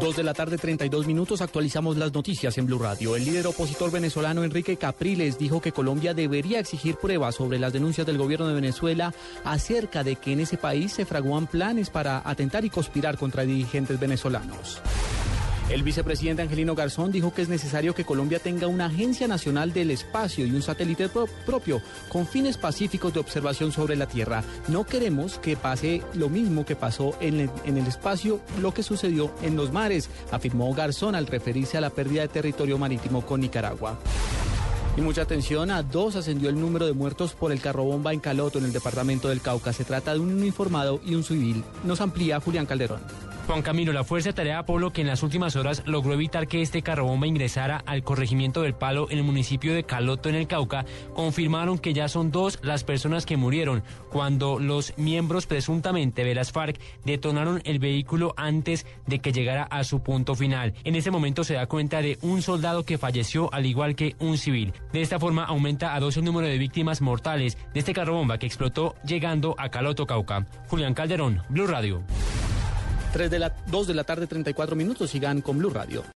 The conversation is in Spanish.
Dos de la tarde, 32 minutos, actualizamos las noticias en Blue Radio. El líder opositor venezolano Enrique Capriles dijo que Colombia debería exigir pruebas sobre las denuncias del gobierno de Venezuela acerca de que en ese país se fraguan planes para atentar y conspirar contra dirigentes venezolanos. El vicepresidente Angelino Garzón dijo que es necesario que Colombia tenga una agencia nacional del espacio y un satélite pro propio con fines pacíficos de observación sobre la Tierra. No queremos que pase lo mismo que pasó en el, en el espacio, lo que sucedió en los mares, afirmó Garzón al referirse a la pérdida de territorio marítimo con Nicaragua. Y mucha atención, a dos ascendió el número de muertos por el carro bomba en Caloto, en el departamento del Cauca. Se trata de un uniformado y un civil. Nos amplía Julián Calderón. Juan Camilo, la Fuerza de Tarea Polo que en las últimas horas logró evitar que este carrobomba ingresara al corregimiento del Palo en el municipio de Caloto en el Cauca, confirmaron que ya son dos las personas que murieron cuando los miembros presuntamente de las FARC detonaron el vehículo antes de que llegara a su punto final. En ese momento se da cuenta de un soldado que falleció al igual que un civil. De esta forma aumenta a dos el número de víctimas mortales de este carrobomba que explotó llegando a Caloto, Cauca. Julián Calderón, Blue Radio. 3 de la, 2 de la tarde, 34 minutos. Sigan con Blue Radio.